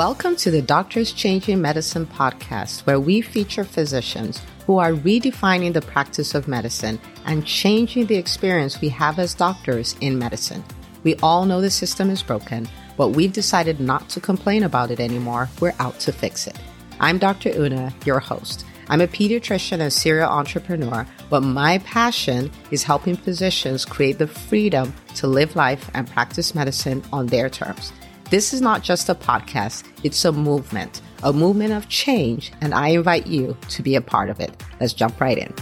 Welcome to the Doctors Changing Medicine podcast, where we feature physicians who are redefining the practice of medicine and changing the experience we have as doctors in medicine. We all know the system is broken, but we've decided not to complain about it anymore. We're out to fix it. I'm Dr. Una, your host. I'm a pediatrician and serial entrepreneur, but my passion is helping physicians create the freedom to live life and practice medicine on their terms. This is not just a podcast, it's a movement, a movement of change, and I invite you to be a part of it. Let's jump right in.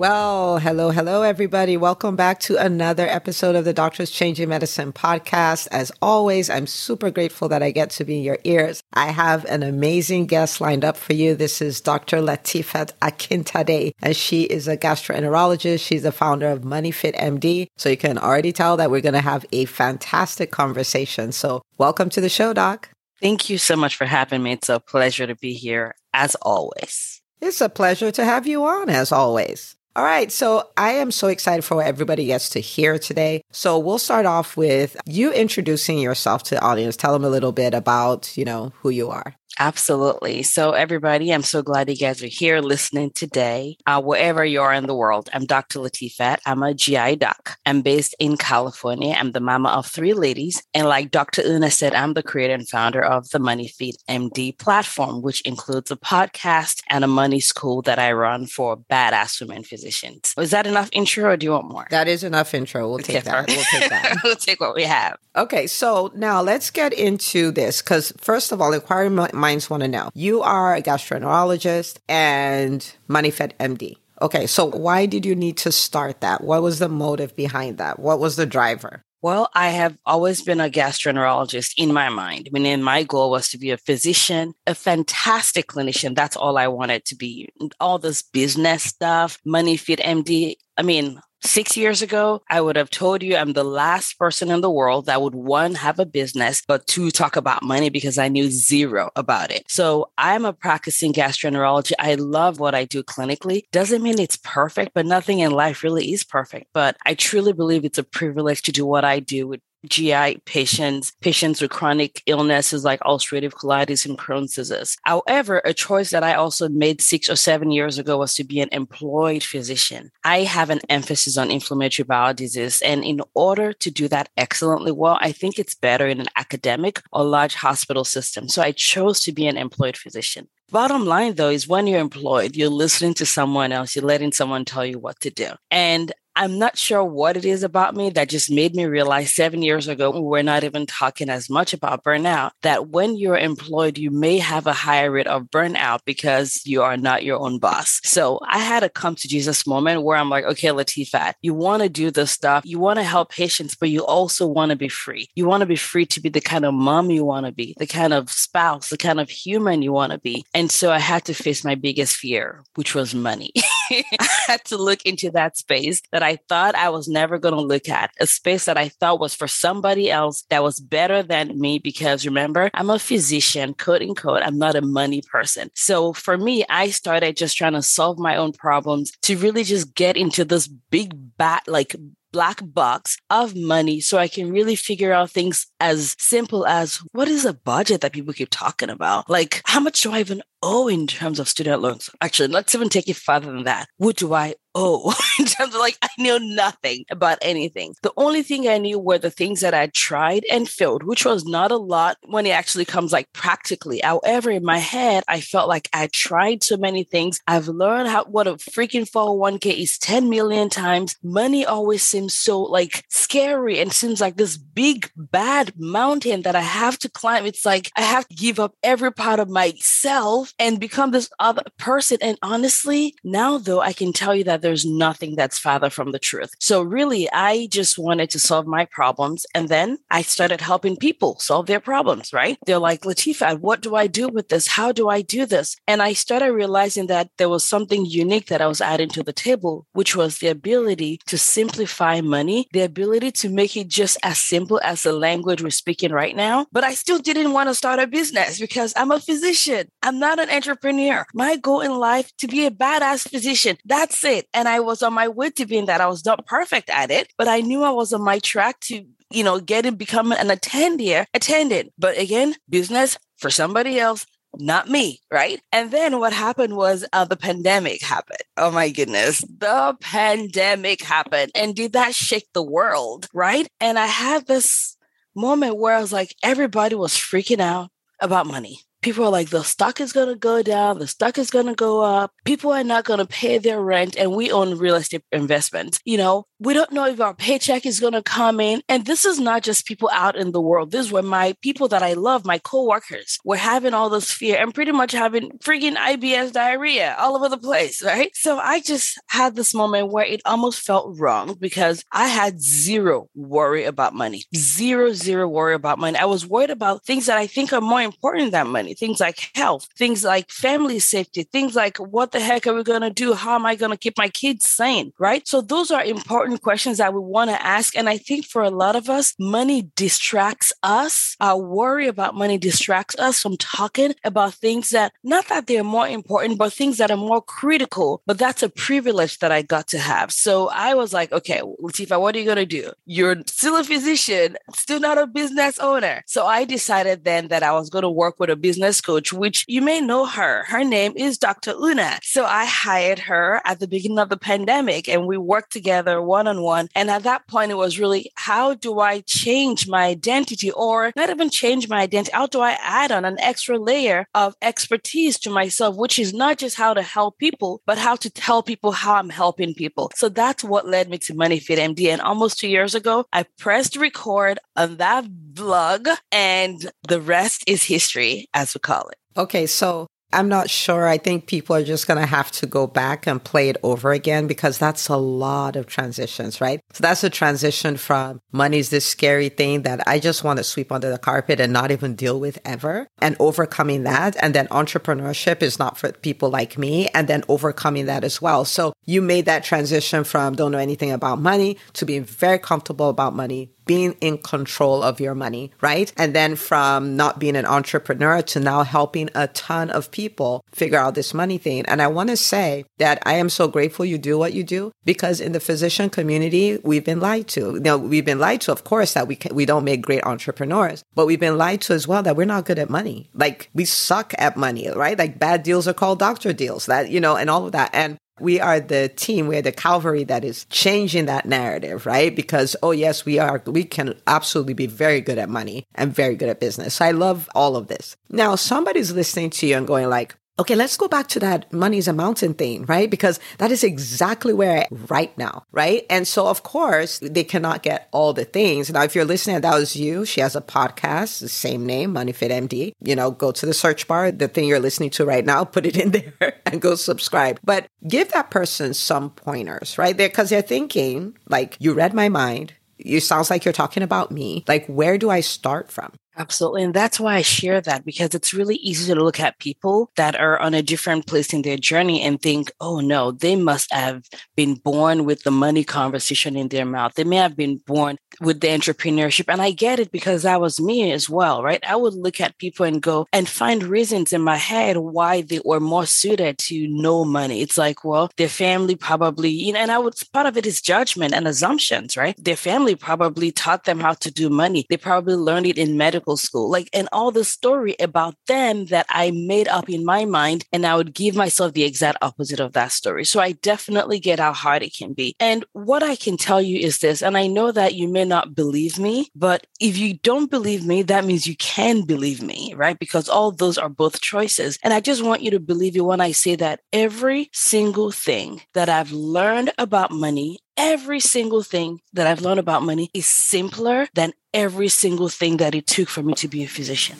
Well, hello, hello, everybody. Welcome back to another episode of the Doctors Changing Medicine podcast. As always, I'm super grateful that I get to be in your ears. I have an amazing guest lined up for you. This is Dr. Latifat Akintade, and she is a gastroenterologist. She's the founder of MoneyFit MD. So you can already tell that we're going to have a fantastic conversation. So welcome to the show, Doc. Thank you so much for having me. It's a pleasure to be here, as always. It's a pleasure to have you on, as always. All right. So I am so excited for what everybody gets to hear today. So we'll start off with you introducing yourself to the audience. Tell them a little bit about, you know, who you are. Absolutely. So, everybody, I'm so glad you guys are here listening today. Uh, wherever you are in the world, I'm Dr. Latifat. I'm a GI doc. I'm based in California. I'm the mama of three ladies. And like Dr. Una said, I'm the creator and founder of the Money Fit MD platform, which includes a podcast and a money school that I run for badass women physicians. Is that enough intro or do you want more? That is enough intro. We'll take that. We'll take that. we'll take what we have. Okay. So now let's get into this because, first of all, inquiry minds want to know. You are a gastroenterologist and MoneyFit MD. Okay, so why did you need to start that? What was the motive behind that? What was the driver? Well, I have always been a gastroenterologist in my mind, I mean, my goal was to be a physician, a fantastic clinician. That's all I wanted to be. All this business stuff, MoneyFit MD. I mean, Six years ago, I would have told you I'm the last person in the world that would one, have a business, but two, talk about money because I knew zero about it. So I'm a practicing gastroenterology. I love what I do clinically. Doesn't mean it's perfect, but nothing in life really is perfect. But I truly believe it's a privilege to do what I do with GI patients, patients with chronic illnesses like ulcerative colitis and Crohn's disease. However, a choice that I also made six or seven years ago was to be an employed physician. I have an emphasis on inflammatory bowel disease. And in order to do that excellently well, I think it's better in an academic or large hospital system. So I chose to be an employed physician. Bottom line, though, is when you're employed, you're listening to someone else, you're letting someone tell you what to do. And I'm not sure what it is about me that just made me realize seven years ago, we're not even talking as much about burnout, that when you're employed, you may have a higher rate of burnout because you are not your own boss. So I had a come to Jesus moment where I'm like, okay, Latifat, you want to do this stuff. You want to help patients, but you also want to be free. You want to be free to be the kind of mom you want to be, the kind of spouse, the kind of human you want to be. And so I had to face my biggest fear, which was money. I had to look into that space that I thought I was never going to look at, a space that I thought was for somebody else that was better than me. Because remember, I'm a physician, quote unquote, I'm not a money person. So for me, I started just trying to solve my own problems to really just get into this big bat, like black box of money so I can really figure out things as simple as what is a budget that people keep talking about? Like, how much do I even owe in terms of student loans? Actually, let's even take it further than that. What do I owe in terms of like, I knew nothing about anything. The only thing I knew were the things that I tried and failed, which was not a lot when it actually comes like practically. However, in my head, I felt like I tried so many things. I've learned how what a freaking 401k is 10 million times. Money always seems so like scary and seems like this big bad mountain that I have to climb. It's like I have to give up every part of myself and become this other person. And honestly, now though, I can tell you that there's nothing that's farther from the truth. So really, I just wanted to solve my problems. And then I started helping people solve their problems, right? They're like, Latifat, what do I do with this? How do I do this? And I started realizing that there was something unique that I was adding to the table, which was the ability to simplify money, the ability to make it just as simple as the language we're speaking right now. But I still didn't want to start a business because I'm a physician. I'm not an entrepreneur. My goal in life to be a badass physician. That's it. And I was on my way to being that. I was not perfect at it, but I knew I was on my track to you know, get and become an attendee, attendant. But again, business for somebody else, not me, right? And then what happened was uh, the pandemic happened. Oh my goodness, the pandemic happened. And did that shake the world, right? And I had this moment where I was like, everybody was freaking out about money people are like the stock is going to go down the stock is going to go up people are not going to pay their rent and we own real estate investments you know? We don't know if our paycheck is going to come in and this is not just people out in the world. This is where my people that i love my coworkers. Were having all this fear and pretty much having freaking ibs diarrhea all over the place right? So i just had this moment where it almost felt wrong because i had zero worry about money zero zero worry about money. I was worried about things that i think are more important than money things like health, things like family safety, things like what the heck are we going to do? How am I going to keep my kids sane? Right. So those are important questions that we want to ask. And I think for a lot of us, money distracts us. Our worry about money distracts us from talking about things that not that they're more important, but things that are more critical. But that's a privilege that I got to have. So I was like, okay, Latifa, what are you going to do? You're still a physician, still not a business owner. So I decided then that I was going to work with a business business coach, which you may know her. Her name is Dr. Una. So I hired her at the beginning of the pandemic and we worked together one on one. And at that point, it was really how do I change my identity or not even change my identity? How do I add on an extra layer of expertise to myself, which is not just how to help people, but how to tell people how I'm helping people. So that's what led me to MoneyFit MD. And almost two years ago, I pressed record on that vlog and the rest is history as to call it. Okay, so I'm not sure. I think people are just going to have to go back and play it over again because that's a lot of transitions, right? So that's a transition from money's this scary thing that I just want to sweep under the carpet and not even deal with ever and overcoming that. And then entrepreneurship is not for people like me and then overcoming that as well. So you made that transition from don't know anything about money to being very comfortable about money, being in control of your money, right? And then from not being an entrepreneur to now helping a ton of people figure out this money thing. And I want to say that I am so grateful you do what you do because in the physician community, we've been lied to. Know, we've been lied to, of course, that we can, we don't make great entrepreneurs, but we've been lied to as well that we're not good at money. Like we suck at money, right? Like bad deals are called doctor deals that, you know, and all of that. And we are the team, we're the cavalry that is changing that narrative, right? Because, oh, yes, we are, we can absolutely be very good at money and very good at business. So I love all of this. Now, somebody's listening to you and going like, Okay, let's go back to that money's a mountain thing, right? Because that is exactly where I am right now, right? And so, of course, they cannot get all the things. Now, if you're listening, that was you. She has a podcast, the same name, Money Fit MD. You know, go to the search bar, the thing you're listening to right now, put it in there and go subscribe. But give that person some pointers, right? There, because they're thinking, like, you read my mind. You sounds like you're talking about me. Like, where do I start from? Absolutely. And that's why I share that because it's really easy to look at people that are on a different place in their journey and think, oh no, they must have been born with the money conversation in their mouth. They may have been born with the entrepreneurship. And I get it because that was me as well, right? I would look at people and go and find reasons in my head why they were more suited to no money. It's like, well, their family probably, you know, and I would, part of it is judgment and assumptions, right? Their family probably taught them how to do money. They probably learned it in medical school, like, and all the story about them that I made up in my mind. And I would give myself the exact opposite of that story. So I definitely get how hard it can be. And what I can tell you is this, and I know that you may not believe me, but if you don't believe me, that means you can believe me, right? Because all those are both choices. And I just want you to believe it when I say that every single thing that I've learned about money every single thing that I've learned about money is simpler than every single thing that it took for me to be a physician.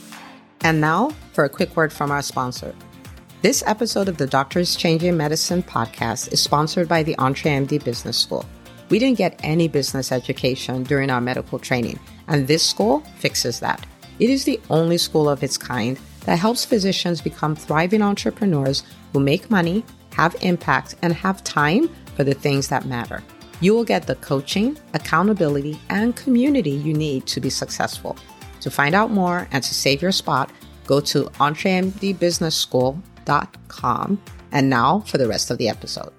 And now for a quick word from our sponsor. This episode of the Doctors Changing Medicine podcast is sponsored by the EntreMD Business School. We didn't get any business education during our medical training, and this school fixes that. It is the only school of its kind that helps physicians become thriving entrepreneurs who make money, have impact, and have time for the things that matter you will get the coaching, accountability, and community you need to be successful. To find out more and to save your spot, go to entremdbusinessschool.com. And now for the rest of the episode.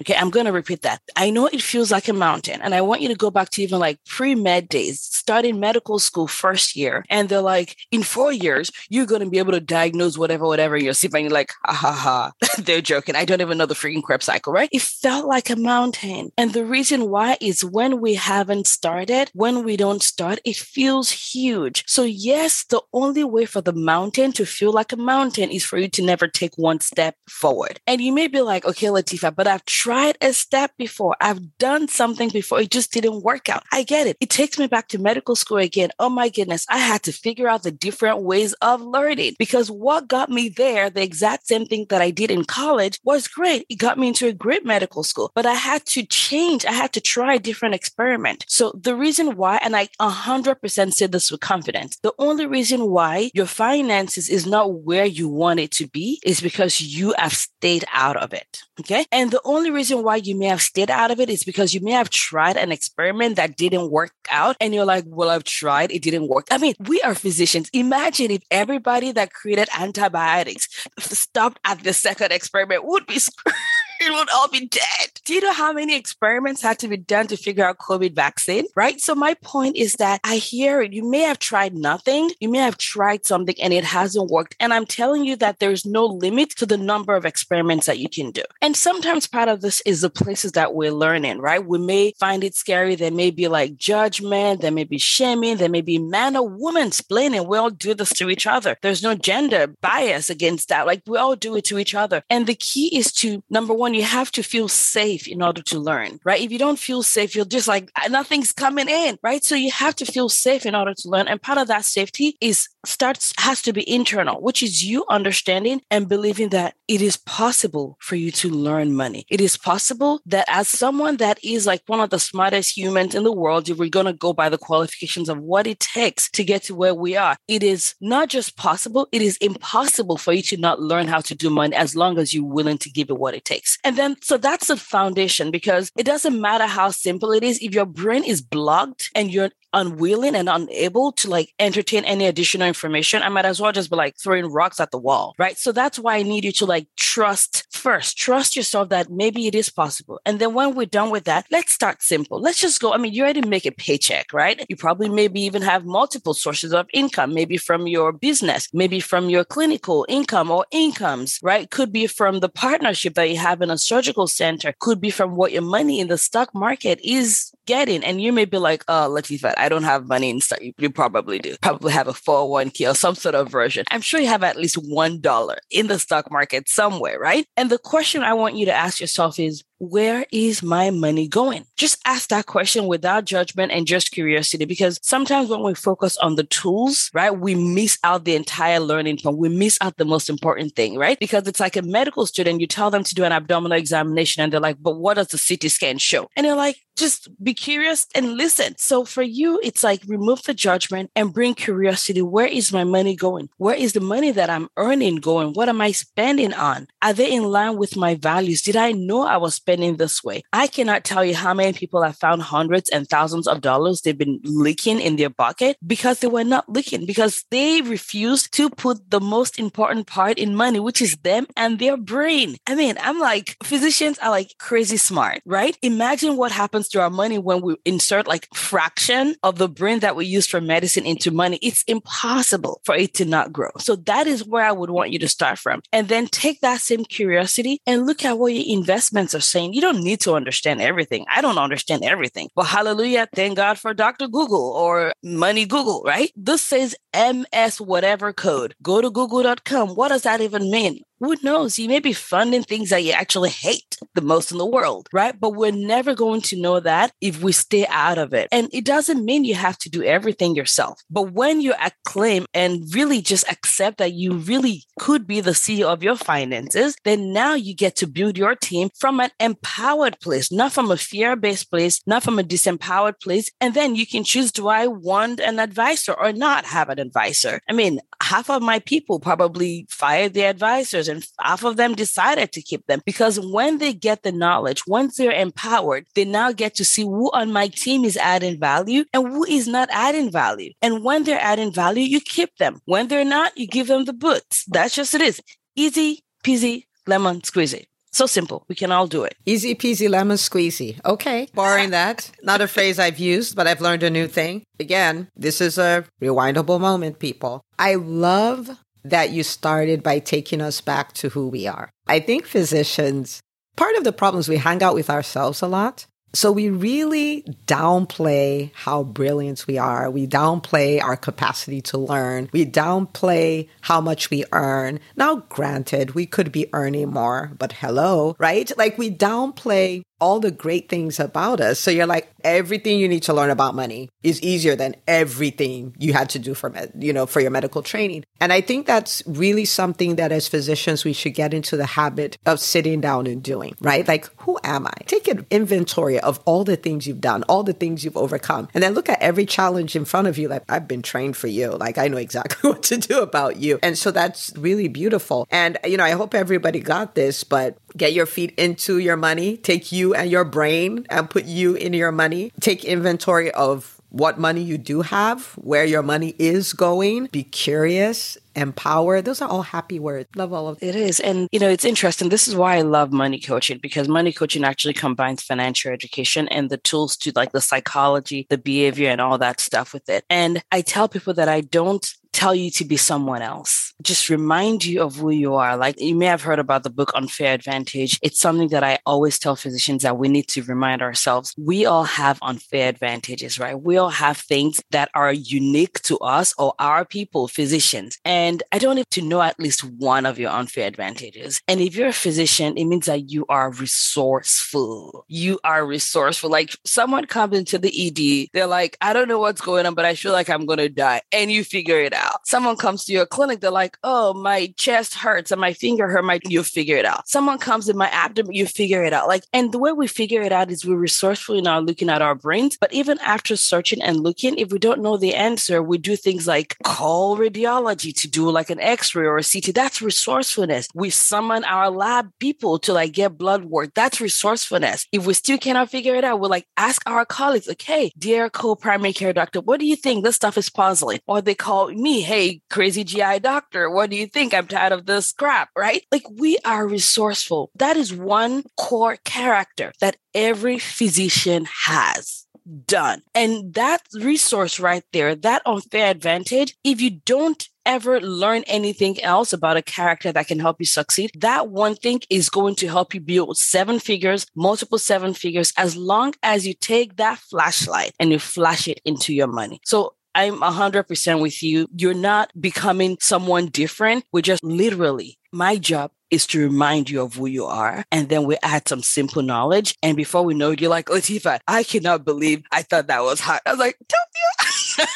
Okay, I'm going to repeat that. I know it feels like a mountain, and I want you to go back to even like pre med days, starting medical school first year. And they're like, in four years, you're going to be able to diagnose whatever, whatever in your sleep. And you're like, ah, ha ha ha. they're joking. I don't even know the freaking Krebs cycle, right? It felt like a mountain. And the reason why is when we haven't started, when we don't start, it feels huge. So, yes, the only way for the mountain to feel like a mountain is for you to never take one step forward. And you may be like, okay, Latifa, but I've a step before. I've done something before. It just didn't work out. I get it. It takes me back to medical school again. Oh my goodness. I had to figure out the different ways of learning because what got me there, the exact same thing that I did in college was great. It got me into a great medical school, but I had to change. I had to try a different experiment. So the reason why, and I 100% say this with confidence, the only reason why your finances is not where you want it to be is because you have stayed out of it. Okay. And the only reason why you may have stayed out of it is because you may have tried an experiment that didn't work out. And you're like, well, I've tried, it didn't work. I mean, we are physicians. Imagine if everybody that created antibiotics stopped at the second experiment would be screwed it would all be dead. Do you know how many experiments had to be done to figure out COVID vaccine? Right. So my point is that I hear it. You may have tried nothing. You may have tried something and it hasn't worked. And I'm telling you that there's no limit to the number of experiments that you can do. And sometimes part of this is the places that we're learning, right? We may find it scary. There may be like judgment. There may be shaming. There may be man or woman splaining. We all do this to each other. There's no gender bias against that. Like we all do it to each other. And the key is to number one, one, you have to feel safe in order to learn, right? If you don't feel safe, you're just like, ah, nothing's coming in, right? So you have to feel safe in order to learn. And part of that safety is starts, has to be internal, which is you understanding and believing that it is possible for you to learn money. It is possible that as someone that is like one of the smartest humans in the world, if we're going to go by the qualifications of what it takes to get to where we are, it is not just possible, it is impossible for you to not learn how to do money as long as you're willing to give it what it takes. And then, so that's the foundation because it doesn't matter how simple it is. If your brain is blocked and you're unwilling and unable to like entertain any additional information, I might as well just be like throwing rocks at the wall, right? So that's why I need you to like trust first, trust yourself that maybe it is possible. And then when we're done with that, let's start simple. Let's just go. I mean, you already make a paycheck, right? You probably maybe even have multiple sources of income, maybe from your business, maybe from your clinical income or incomes, right? Could be from the partnership that you have in a surgical center, could be from what your money in the stock market is getting. And you may be like, oh, Latifa, I don't have money in stock. You probably do. Probably have a 401k or some sort of version. I'm sure you have at least $1 in the stock market somewhere, right? And the question I want you to ask yourself is, where is my money going? Just ask that question without judgment and just curiosity because sometimes when we focus on the tools, right, we miss out the entire learning from we miss out the most important thing, right? Because it's like a medical student, you tell them to do an abdominal examination and they're like, but what does the CT scan show? And they're like, just be curious and listen. So for you, it's like remove the judgment and bring curiosity. Where is my money going? Where is the money that I'm earning going? What am I spending on? Are they in line with my values? Did I know I was spending this way? I cannot tell you how many people have found hundreds and thousands of dollars they've been leaking in their bucket because they were not leaking, because they refused to put the most important part in money, which is them and their brain. I mean, I'm like, physicians are like crazy smart, right? Imagine what happens to our money when we insert like fraction of the brain that we use for medicine into money, it's impossible for it to not grow. So that is where I would want you to start from. And then take that same curiosity and look at what your investments are saying. You don't need to understand everything. I don't understand everything, but hallelujah. Thank God for Dr. Google or Money Google, right? This says MS whatever code. Go to google.com. What does that even mean? Who knows? You may be funding things that you actually hate the most in the world, right? But we're never going to know that if we stay out of it. And it doesn't mean you have to do everything yourself. But when you acclaim and really just accept that you really could be the CEO of your finances, then now you get to build your team from an empowered place, not from a fear based place, not from a disempowered place. And then you can choose do I want an advisor or not have an advisor? I mean, half of my people probably fired their advisors and half of them decided to keep them because when they get the knowledge, once they're empowered, they now get to see who on my team is adding value and who is not adding value. And when they're adding value, you keep them. When they're not, you give them the boots. That's just it is. Easy peasy lemon squeezy. So simple. We can all do it. Easy peasy lemon squeezy. Okay. Barring that, not a phrase I've used, but I've learned a new thing. Again, this is a rewindable moment, people. I love that you started by taking us back to who we are. I think physicians, part of the problems we hang out with ourselves a lot. So we really downplay how brilliant we are. We downplay our capacity to learn. We downplay how much we earn. Now, granted, we could be earning more, but hello, right? Like we downplay all the great things about us. So you're like, everything you need to learn about money is easier than everything you had to do for, med- you know, for your medical training. And I think that's really something that as physicians, we should get into the habit of sitting down and doing, right? Like, who am I? Take an inventory of all the things you've done, all the things you've overcome, and then look at every challenge in front of you. Like, I've been trained for you. Like, I know exactly what to do about you. And so that's really beautiful. And, you know, I hope everybody got this, but get your feet into your money, take you and your brain and put you in your money, take inventory of what money you do have, where your money is going, be curious, empower. Those are all happy words. Love all of it. It is. And, you know, it's interesting. This is why I love money coaching because money coaching actually combines financial education and the tools to like the psychology, the behavior, and all that stuff with it. And I tell people that I don't tell you to be someone else. Just remind you of who you are. Like you may have heard about the book Unfair Advantage. It's something that I always tell physicians that we need to remind ourselves. We all have unfair advantages, right? We all have things that are unique to us or our people, physicians. And I don't need to know at least one of your unfair advantages. And if you're a physician, it means that you are resourceful. You are resourceful. Like someone comes into the ED, they're like, I don't know what's going on, but I feel like I'm going to die. And you figure it out out. Someone comes to your clinic, they're like, oh, my chest hurts and my finger hurt, my you figure it out. Someone comes in my abdomen, you figure it out. Like, and the way we figure it out is we're resourceful in our looking at our brains. But even after searching and looking, if we don't know the answer, we do things like call radiology to do like an X-ray or a CT. That's resourcefulness. We summon our lab people to like get blood work. That's resourcefulness. If we still cannot figure it out, we'll like ask our colleagues, like, hey, dear co-primary care doctor, what do you think? This stuff is puzzling. Or they call me hey, crazy GI doctor, what do you think? I'm tired of this crap, right? Like we are resourceful. That is one core character that every physician has done. And that resource right there, that unfair advantage, if you don't ever learn anything else about a character that can help you succeed, that one thing is going to help you build seven figures, multiple seven figures, as long as you take that flashlight and you flash it into your money. So I'm 100% with you. You're not becoming someone different. We're just literally, my job is to remind you of who you are. And then we add some simple knowledge. And before we know it, you're like, Latifa, I cannot believe I thought that was hot. I was like, don't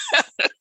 you?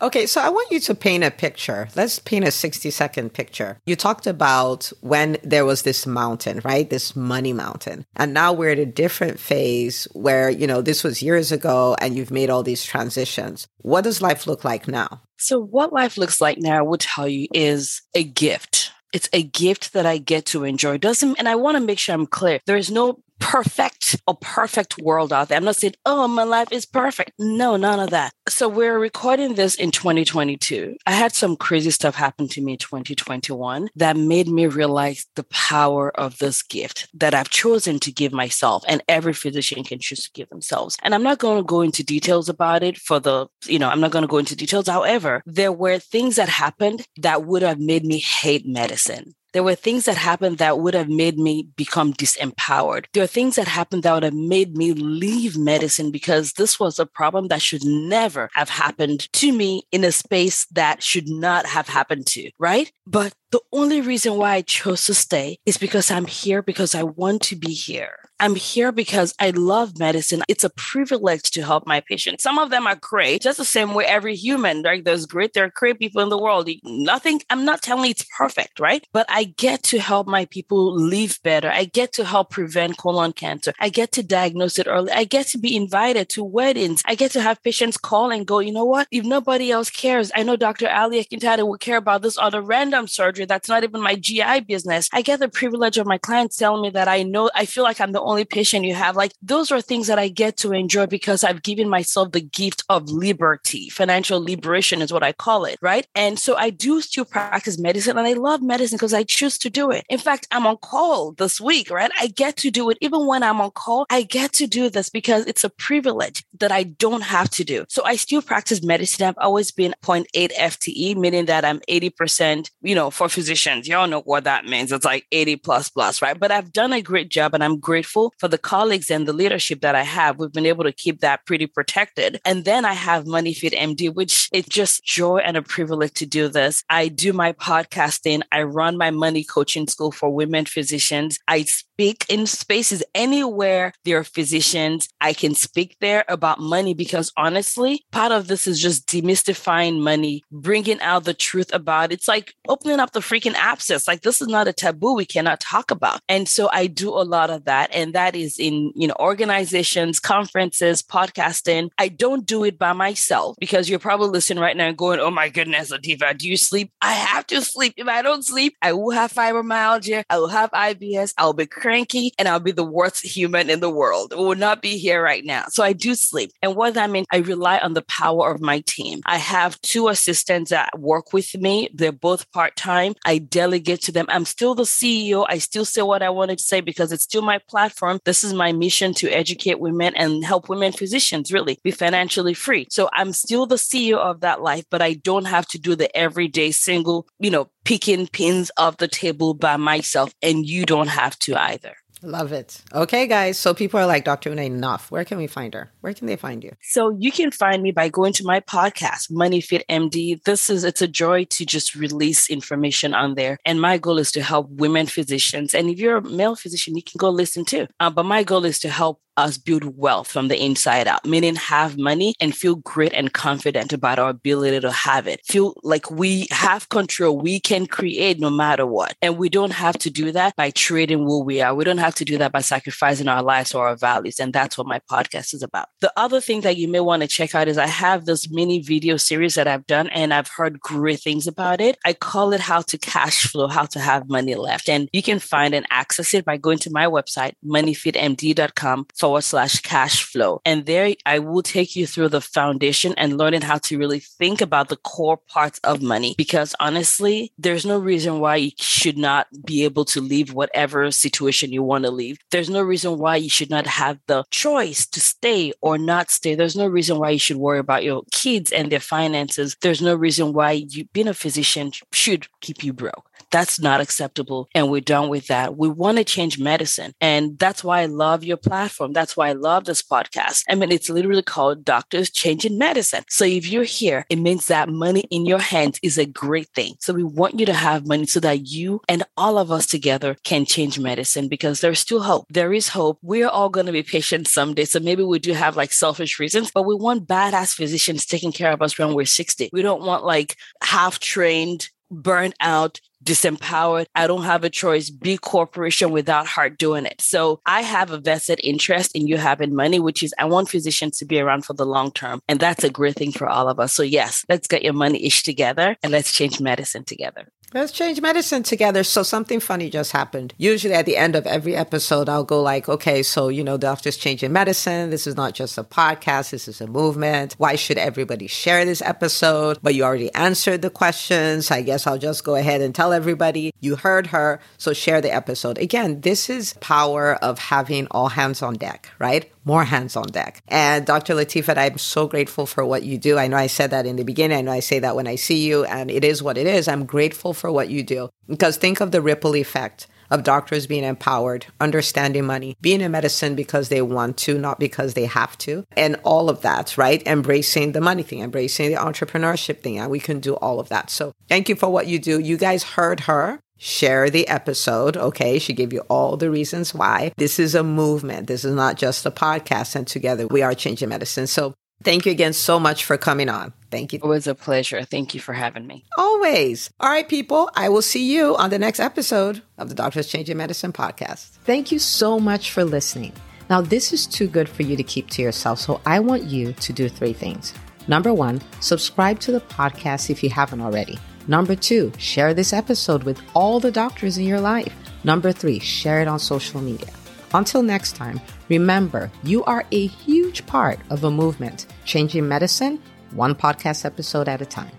Okay, so I want you to paint a picture. Let's paint a 60 second picture. You talked about when there was this mountain, right? This money mountain. And now we're at a different phase where, you know, this was years ago and you've made all these transitions. What does life look like now? So, what life looks like now, I would tell you, is a gift. It's a gift that I get to enjoy. Doesn't, and I want to make sure I'm clear. There is no perfect a perfect world out there. I'm not saying, oh, my life is perfect. No, none of that. So we're recording this in 2022. I had some crazy stuff happen to me in 2021 that made me realize the power of this gift that I've chosen to give myself and every physician can choose to give themselves. And I'm not going to go into details about it for the, you know, I'm not going to go into details. However, there were things that happened that would have made me hate medicine. There were things that happened that would have made me become disempowered. There are things that happened that would have made me leave medicine because this was a problem that should never have happened to me in a space that should not have happened to, right? But the only reason why I chose to stay is because I'm here because I want to be here. I'm here because I love medicine. It's a privilege to help my patients. Some of them are great, just the same way every human, right? There's great, there are great people in the world. Nothing, I'm not telling you it's perfect, right? But I get to help my people live better. I get to help prevent colon cancer. I get to diagnose it early. I get to be invited to weddings. I get to have patients call and go, you know what? If nobody else cares, I know Dr. Ali Akintade will care about this other random surgery that's not even my GI business. I get the privilege of my clients telling me that I know, I feel like I'm the only patient you have. Like those are things that I get to enjoy because I've given myself the gift of liberty. Financial liberation is what I call it, right? And so I do still practice medicine and I love medicine because I choose to do it. In fact, I'm on call this week, right? I get to do it. Even when I'm on call, I get to do this because it's a privilege that I don't have to do. So I still practice medicine. I've always been 0.8 FTE, meaning that I'm 80%, you know, for physicians. Y'all know what that means. It's like 80 plus plus, right? But I've done a great job and I'm grateful for the colleagues and the leadership that I have. We've been able to keep that pretty protected. And then I have MoneyFit MD, which it's just joy and a privilege to do this. I do my podcasting. I run my money coaching school for women physicians. I speak in spaces anywhere there are physicians. I can speak there about money because honestly, part of this is just demystifying money, bringing out the truth about it. It's like opening up the freaking abscess. Like this is not a taboo we cannot talk about. And so I do a lot of that. And that is in, you know, organizations, conferences, podcasting. I don't do it by myself because you're probably listening right now and going, oh my goodness, Latifa, do you sleep? I have to sleep. If I don't sleep, I will have fibromyalgia. I will have IBS. I'll be cranky and I'll be the worst human in the world. I will not be here right now. So I do sleep. And what that means, I rely on the power of my team. I have two assistants that work with me. They're both part time. I delegate to them. I'm still the CEO. I still say what I wanted to say because it's still my platform. This is my mission to educate women and help women physicians really be financially free. So I'm still the CEO of that life, but I don't have to do the everyday single, you know, picking pins off the table by myself. And you don't have to either either. Love it. Okay, guys. So people are like, Dr. Una, enough. Where can we find her? Where can they find you? So you can find me by going to my podcast, Money Fit MD. This is, it's a joy to just release information on there. And my goal is to help women physicians. And if you're a male physician, you can go listen too. Uh, but my goal is to help us build wealth from the inside out, meaning have money and feel great and confident about our ability to have it. Feel like we have control. We can create no matter what. And we don't have to do that by trading who we are. We don't have to do that by sacrificing our lives or our values. And that's what my podcast is about. The other thing that you may want to check out is I have this mini video series that I've done and I've heard great things about it. I call it How to Cash Flow, How to Have Money Left. And you can find and access it by going to my website, moneyfitmd.com forward slash cash flow. And there I will take you through the foundation and learning how to really think about the core parts of money. Because honestly, there's no reason why you should not be able to leave whatever situation you want to leave. There's no reason why you should not have the choice to stay or not stay. There's no reason why you should worry about your kids and their finances. There's no reason why you being a physician should keep you broke. That's not acceptable. And we're done with that. We want to change medicine. And that's why I love your platform. That's why I love this podcast. I mean, it's literally called Doctors Changing Medicine. So if you're here, it means that money in your hands is a great thing. So we want you to have money so that you and all of us together can change medicine because there's still hope. There is hope. We're all going to be patients someday. So maybe we do have like selfish reasons, but we want badass physicians taking care of us when we're 60. We don't want like half trained burnt out, disempowered. I don't have a choice. Be corporation without heart doing it. So I have a vested interest in you having money, which is I want physicians to be around for the long term. And that's a great thing for all of us. So yes, let's get your money ish together and let's change medicine together. Let's change medicine together. So something funny just happened. Usually at the end of every episode, I'll go like, okay, so, you know, doctors changing medicine. This is not just a podcast. This is a movement. Why should everybody share this episode? But you already answered the questions. I guess I'll just go ahead and tell everybody you heard her. So share the episode. Again, this is power of having all hands on deck, right? More hands on deck. And Dr. Latifa, I'm so grateful for what you do. I know I said that in the beginning. I know I say that when I see you, and it is what it is. I'm grateful for what you do because think of the ripple effect of doctors being empowered, understanding money, being in medicine because they want to, not because they have to, and all of that, right? Embracing the money thing, embracing the entrepreneurship thing, and we can do all of that. So thank you for what you do. You guys heard her. Share the episode. Okay. She gave you all the reasons why. This is a movement. This is not just a podcast. And together we are changing medicine. So thank you again so much for coming on. Thank you. It was a pleasure. Thank you for having me. Always. All right, people. I will see you on the next episode of the Doctors Changing Medicine podcast. Thank you so much for listening. Now, this is too good for you to keep to yourself. So I want you to do three things. Number one, subscribe to the podcast if you haven't already. Number two, share this episode with all the doctors in your life. Number three, share it on social media. Until next time, remember you are a huge part of a movement changing medicine one podcast episode at a time.